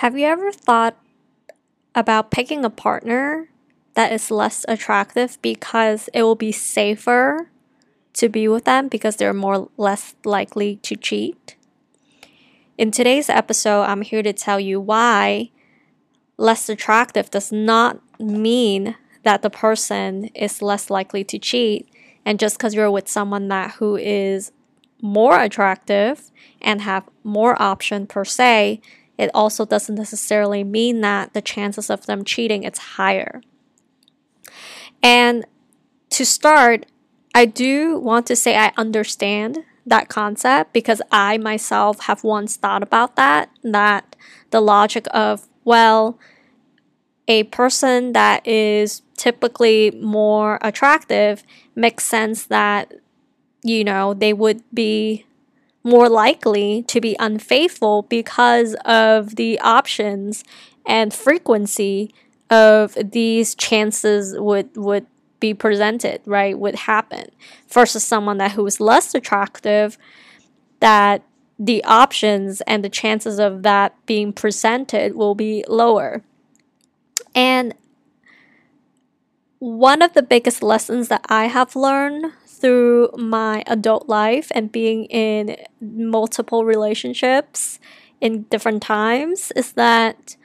Have you ever thought about picking a partner that is less attractive because it will be safer to be with them because they're more less likely to cheat? In today's episode, I'm here to tell you why less attractive does not mean that the person is less likely to cheat and just because you're with someone that who is more attractive and have more option per se it also doesn't necessarily mean that the chances of them cheating is higher. And to start, I do want to say I understand that concept because I myself have once thought about that that the logic of well a person that is typically more attractive makes sense that you know they would be more likely to be unfaithful because of the options and frequency of these chances would would be presented right would happen versus someone that who is less attractive that the options and the chances of that being presented will be lower. And one of the biggest lessons that I have learned through my adult life and being in multiple relationships in different times is that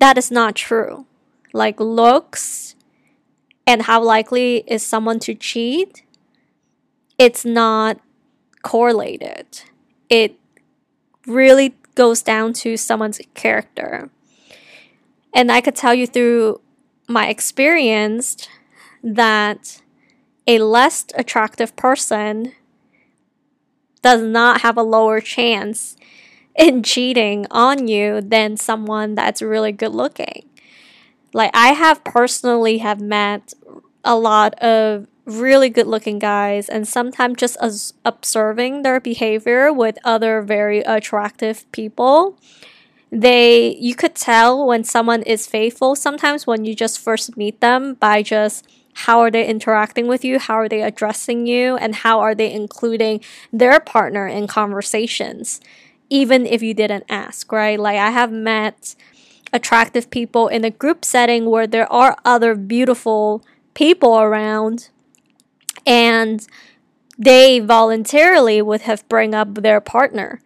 that is not true. Like looks and how likely is someone to cheat, it's not correlated. It really goes down to someone's character. And I could tell you through my experience that a less attractive person does not have a lower chance in cheating on you than someone that's really good looking. Like I have personally have met a lot of really good looking guys and sometimes just as observing their behavior with other very attractive people they you could tell when someone is faithful sometimes when you just first meet them by just how are they interacting with you how are they addressing you and how are they including their partner in conversations even if you didn't ask right like i have met attractive people in a group setting where there are other beautiful people around and they voluntarily would have bring up their partner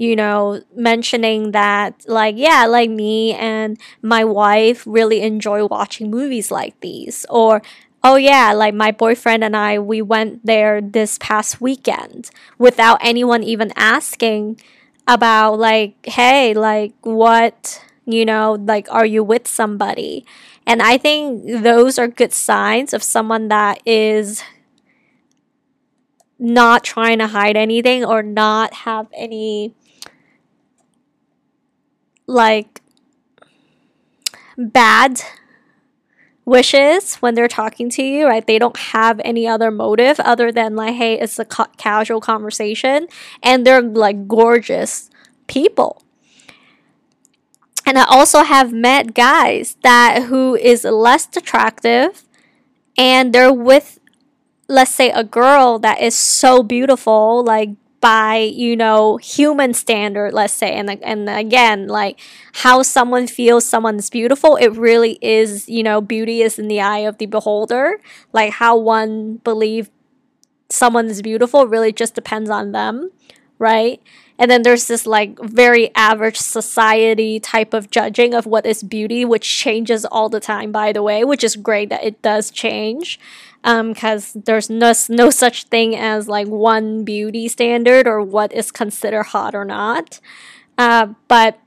you know, mentioning that, like, yeah, like me and my wife really enjoy watching movies like these. Or oh yeah like my boyfriend and i we went there this past weekend without anyone even asking about like hey like what you know like are you with somebody? And i think those are good signs of someone that is not trying to hide anything or not have any like bad wishes when they're talking to you, right? They don't have any other motive other than like, hey, it's a ca- casual conversation, and they're like gorgeous people. And I also have met guys that who is less attractive, and they're with, let's say, a girl that is so beautiful, like by you know human standard let's say. And and again like how someone feels someone's beautiful it really is you know beauty is in the eye of the beholder. Like how one believe someone is beautiful really just depends on them right? And then there's this like very average society type of judging of what is beauty which changes all the time by the way which is great that it does change because um, there's no, no such thing as like one beauty standard or what is considered hot or not. Uh, but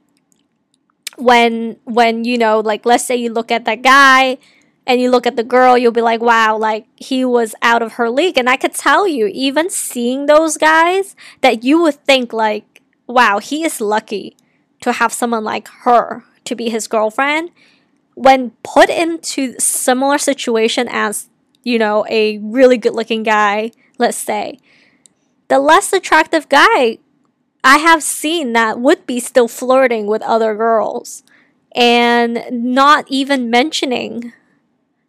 when when you know like let's say you look at that guy and you look at the girl you'll be like wow like he was out of her league and i could tell you even seeing those guys that you would think like wow he is lucky to have someone like her to be his girlfriend when put into similar situation as you know, a really good looking guy, let's say, the less attractive guy I have seen that would be still flirting with other girls and not even mentioning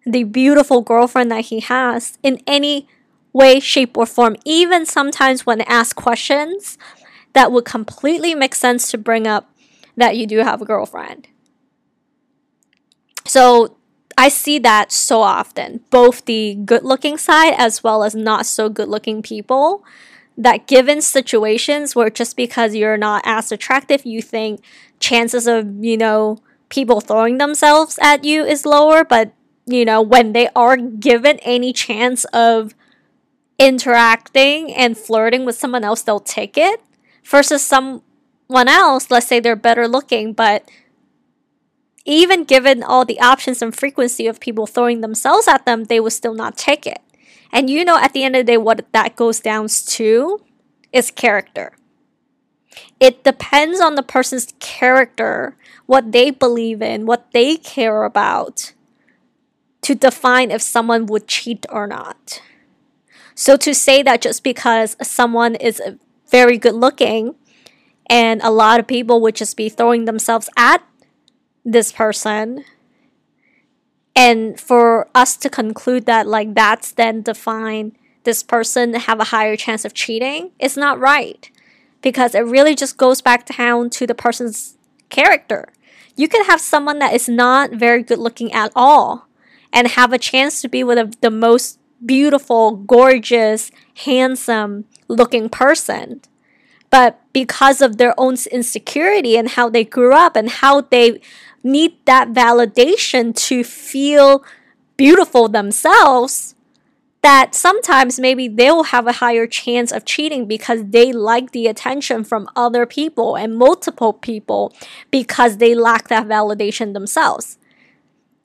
the beautiful girlfriend that he has in any way, shape, or form. Even sometimes when asked questions that would completely make sense to bring up that you do have a girlfriend. So I see that so often, both the good looking side as well as not so good looking people. That given situations where just because you're not as attractive, you think chances of, you know, people throwing themselves at you is lower, but, you know, when they are given any chance of interacting and flirting with someone else, they'll take it versus someone else, let's say they're better looking, but even given all the options and frequency of people throwing themselves at them, they will still not take it. And you know, at the end of the day, what that goes down to is character. It depends on the person's character, what they believe in, what they care about, to define if someone would cheat or not. So to say that just because someone is very good looking and a lot of people would just be throwing themselves at this person. And for us to conclude that like that's then define this person have a higher chance of cheating is not right. Because it really just goes back down to the person's character. You could have someone that is not very good looking at all and have a chance to be with a, the most beautiful gorgeous handsome looking person. But because of their own insecurity and how they grew up and how they need that validation to feel beautiful themselves that sometimes maybe they'll have a higher chance of cheating because they like the attention from other people and multiple people because they lack that validation themselves.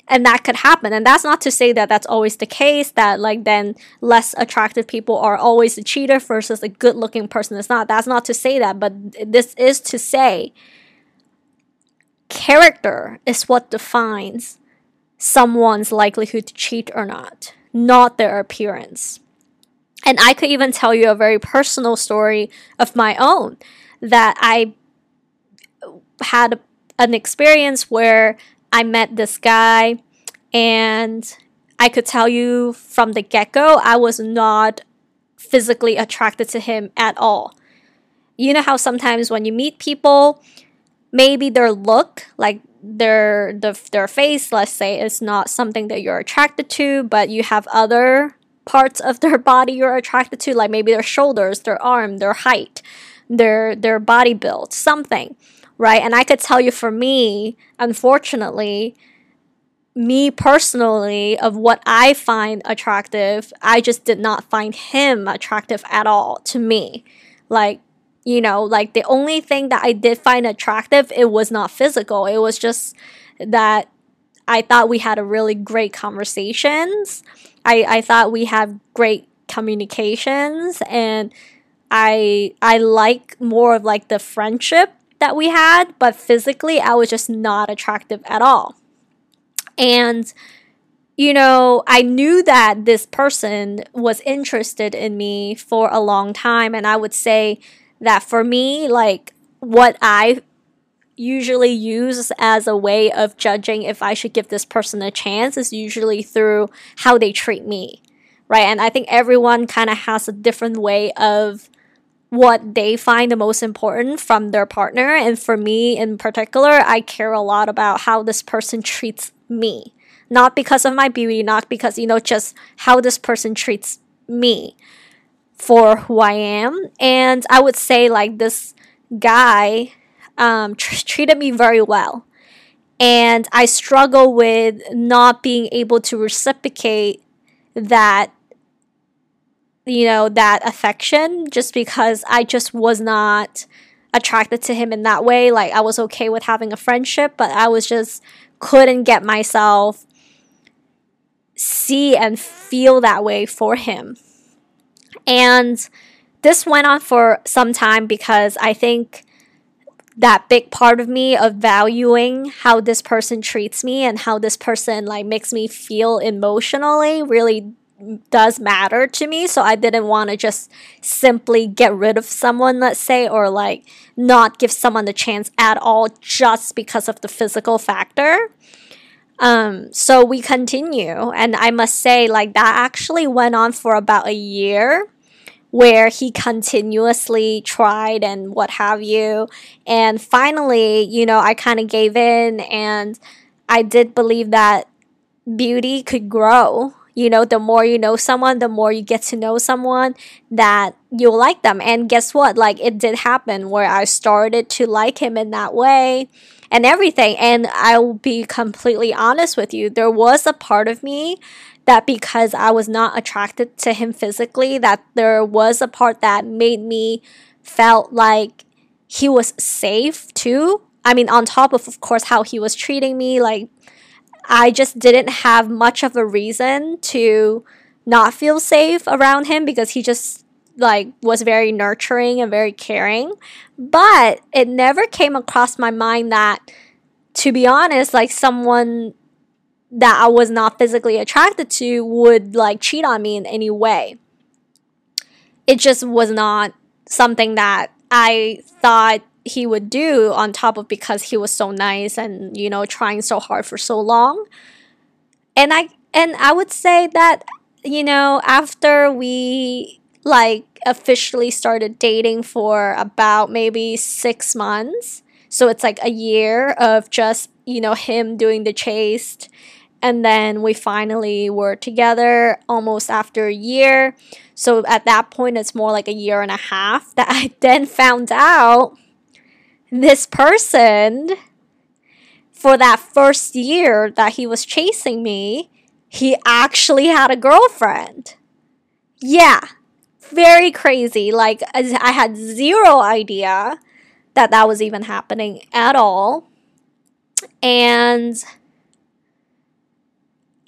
And that could happen. And that's not to say that that's always the case that like then less attractive people are always a cheater versus a good looking person is not. That's not to say that but this is to say character is what defines someone's likelihood to cheat or not, not their appearance. And I could even tell you a very personal story of my own that I had an experience where I met this guy and I could tell you from the get go, I was not physically attracted to him at all. You know how sometimes when you meet people, maybe their look, like their the, their face, let's say, is not something that you're attracted to, but you have other parts of their body you're attracted to, like maybe their shoulders, their arm, their height, their their body build, something, right? And I could tell you for me, unfortunately, me personally of what I find attractive, I just did not find him attractive at all to me. Like you know like the only thing that i did find attractive it was not physical it was just that i thought we had a really great conversations i i thought we had great communications and i i like more of like the friendship that we had but physically i was just not attractive at all and you know, I knew that this person was interested in me for a long time. And I would say that for me, like what I usually use as a way of judging if I should give this person a chance is usually through how they treat me, right? And I think everyone kind of has a different way of what they find the most important from their partner. And for me in particular, I care a lot about how this person treats me. Not because of my beauty, not because, you know, just how this person treats me for who I am. And I would say, like, this guy um, tr- treated me very well. And I struggle with not being able to reciprocate that, you know, that affection just because I just was not attracted to him in that way. Like, I was okay with having a friendship, but I was just couldn't get myself see and feel that way for him. And this went on for some time because I think that big part of me of valuing how this person treats me and how this person like makes me feel emotionally really does matter to me. So i didn't want to just simply get rid of someone let's say or like not give someone the chance at all just because of the physical factor um so we continue and i must say like that actually went on for about a year where he continuously tried and what have you. And finally, you know, I kind of gave in and I did believe that beauty could grow. You know, the more you know someone, the more you get to know someone, that you'll like them. And guess what? Like, it did happen where I started to like him in that way and everything. And I'll be completely honest with you, there was a part of me that because I was not attracted to him physically, that there was a part that made me felt like he was safe too. I mean, on top of, of course, how he was treating me, like, I just didn't have much of a reason to not feel safe around him because he just like was very nurturing and very caring but it never came across my mind that to be honest like someone that I was not physically attracted to would like cheat on me in any way. It just was not something that I thought he would do on top of because he was so nice and you know trying so hard for so long. And I and I would say that you know after we like officially started dating for about maybe 6 months. So it's like a year of just, you know, him doing the chase. and then we finally were together almost after a year. So at that point, it's more like a year and a half that I then found out this person, for that first year that he was chasing me, he actually had a girlfriend. Yeah, very crazy. Like, I had zero idea that that was even happening at all. And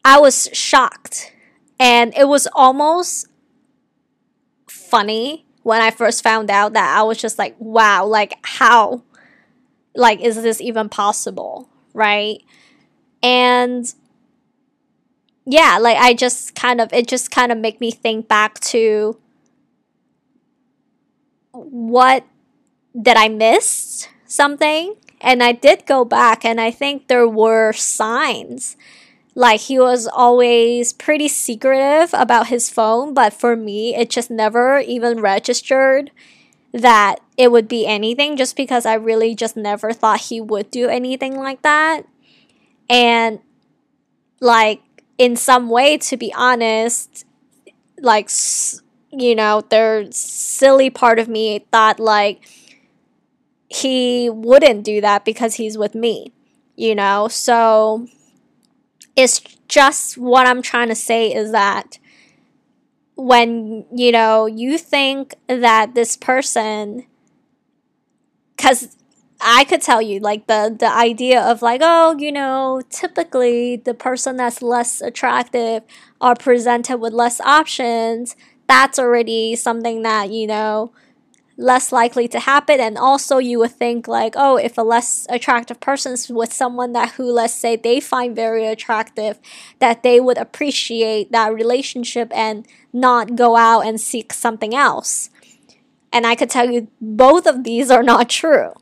I was shocked. And it was almost funny when I first found out that I was just like, wow, like how like is this even possible, right? And yeah, like I just kind of it just kind of make me think back to what did I miss something? And I did go back and I think there were signs like he was always pretty secretive about his phone, but for me, it just never even registered that it would be anything just because I really just never thought he would do anything like that. And like in some way to be honest, like you know, there's silly part of me thought like he wouldn't do that because he's with me, you know? So it's just what I'm trying to say is that when you know you think that this person because I could tell you like the the idea of like oh you know typically the person that's less attractive are presented with less options that's already something that you know less likely to happen. And also you would think like oh if a less attractive person's with someone that who let's say they find very attractive that they would appreciate that relationship and not go out and seek something else. And i could tell you both of these are not true.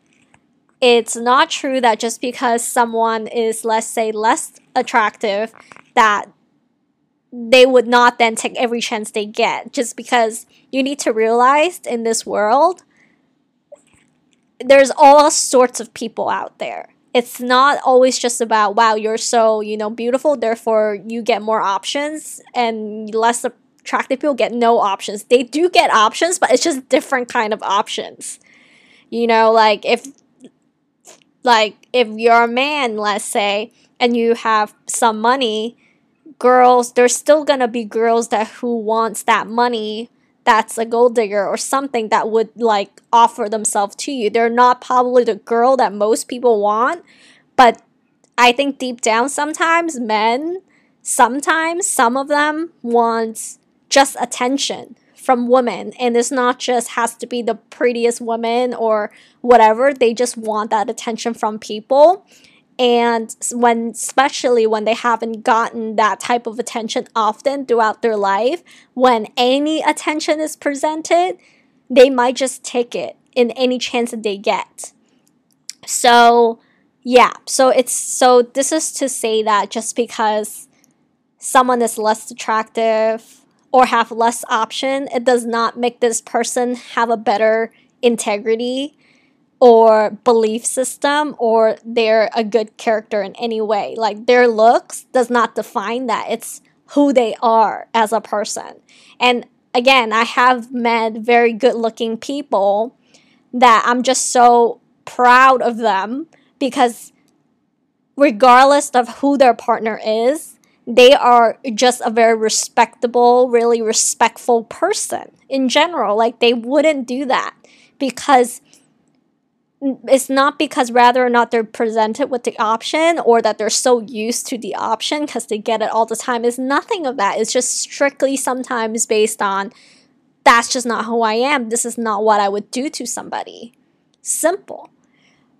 It's not true that just because someone is let's say less attractive that they would not then take every chance they get. Just because you need to realize in this world there's all sorts of people out there. It's not always just about wow you're so you know beautiful therefore you get more options and less attractive people get no options. They do get options but it's just different kind of options. You know like if like if you're a man let's say and you have some money girls there's still gonna be girls that who wants that money that's a gold digger or something that would like offer themselves to you. They're not probably the girl that most people want but i think deep down sometimes men sometimes some of them wants just attention from women and it's not just has to be the prettiest woman or whatever. They just want that attention from people and when especially when they haven't gotten that type of attention often throughout their life when any attention is presented they might just take it in any chance that they get. So yeah so it's so this is to say that just because someone is less attractive or have less option, it does not make this person have a better integrity or belief system or they're a good character in any way. Like their looks does not define that. It's who they are as a person. And again, I have met very good looking people that I'm just so proud of them because regardless of who their partner is, they are just a very respectable, really respectful person in general. Like they wouldn't do that because it's not because rather or not they're presented with the option or that they're so used to the option because they get it all the time. It's nothing of that. It's just strictly sometimes based on that's just not who I am. This is not what I would do to somebody. Simple.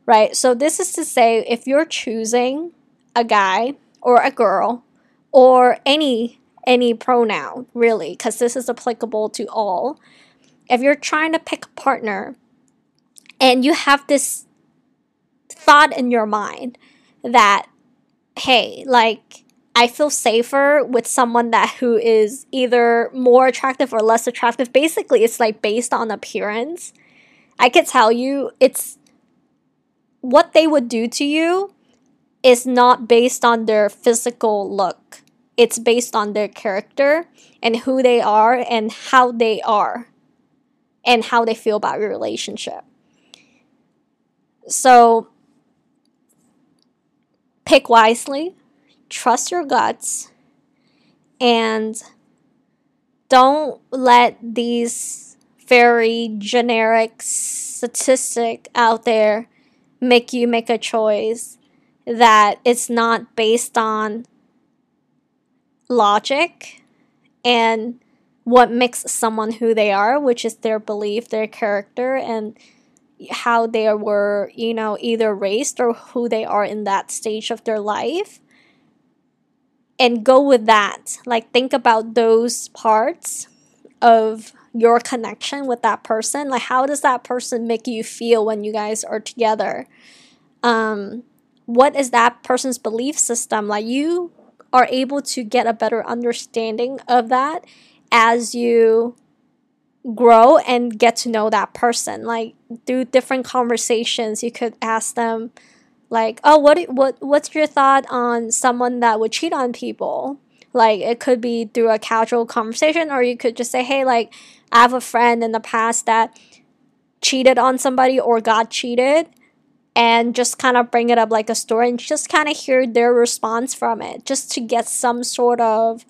Right? So, this is to say, if you're choosing a guy or a girl or any any pronoun really because this is applicable to all if you're trying to pick a partner and you have this thought in your mind that hey like i feel safer with someone that who is either more attractive or less attractive. Basically it's like based on appearance. I could tell you it's what they would do to you is not based on their physical look. It's based on their character and who they are and how they are and how they feel about your relationship so pick wisely, trust your guts, and don't let these very generic statistic out there make you make a choice that it's not based on logic and what makes someone who they are, which is their belief, their character, and how they were, you know, either raised or who they are in that stage of their life. And go with that. Like, think about those parts of your connection with that person. Like, how does that person make you feel when you guys are together? Um, what is that person's belief system? Like, you are able to get a better understanding of that as you grow and get to know that person. Like through different conversations you could ask them like oh what what what's your thought on someone that would cheat on people? Like it could be through a casual conversation or you could just say hey like i have a friend in the past that cheated on somebody or got cheated and just kind of bring it up like a story and just kind of hear their response from it just to get some sort of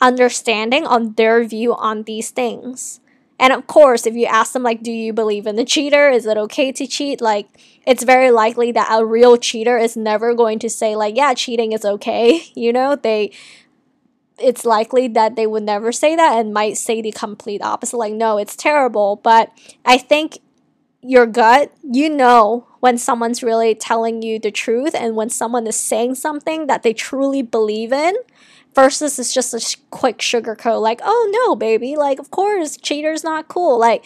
understanding on their view on these things and of course, if you ask them, like, do you believe in the cheater? Is it okay to cheat? Like, it's very likely that a real cheater is never going to say, like, yeah, cheating is okay. You know, they, it's likely that they would never say that and might say the complete opposite, like, no, it's terrible. But I think your gut, you know when someone's really telling you the truth and when someone is saying something that they truly believe in versus it's just a quick sugarcoat like oh no baby like of course cheater's not cool. Like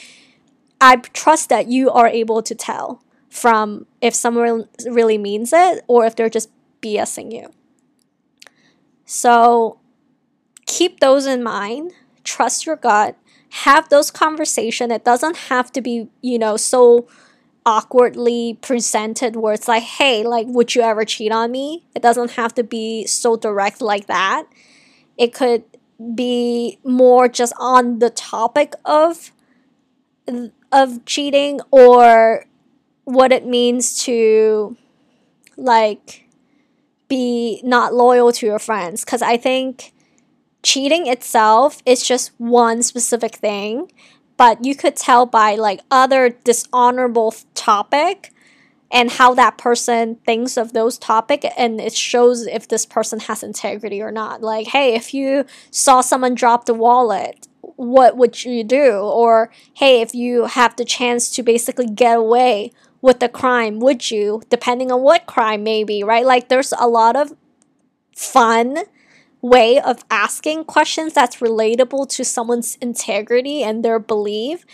i trust that you are able to tell from if someone really means it or if they're just bsing you. So keep those in mind. Trust your gut. Have those conversation. It doesn't have to be you know so awkwardly presented where it's like, hey, like, would you ever cheat on me? It doesn't have to be so direct like that. It could be more just on the topic of of cheating or what it means to like be not loyal to your friends because i think cheating itself is just one specific thing but you could tell by like other dishonorable topic and how that person thinks of those topic and it shows if this person has integrity or not. Like hey if you saw someone drop the wallet what would you do? Or hey if you have the chance to basically get away with the crime would you? Depending on what crime maybe right? Like there's a lot of fun way of asking questions that's relatable to someone's integrity and their belief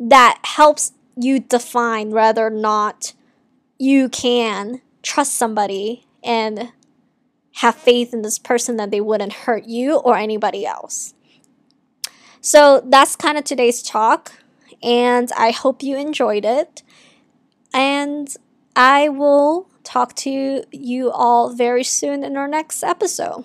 that helps you define whether or not you can trust somebody and have faith in this person that they wouldn't hurt you or anybody else. So that's kind of today's talk, and I hope you enjoyed it. And I will talk to you all very soon in our next episode.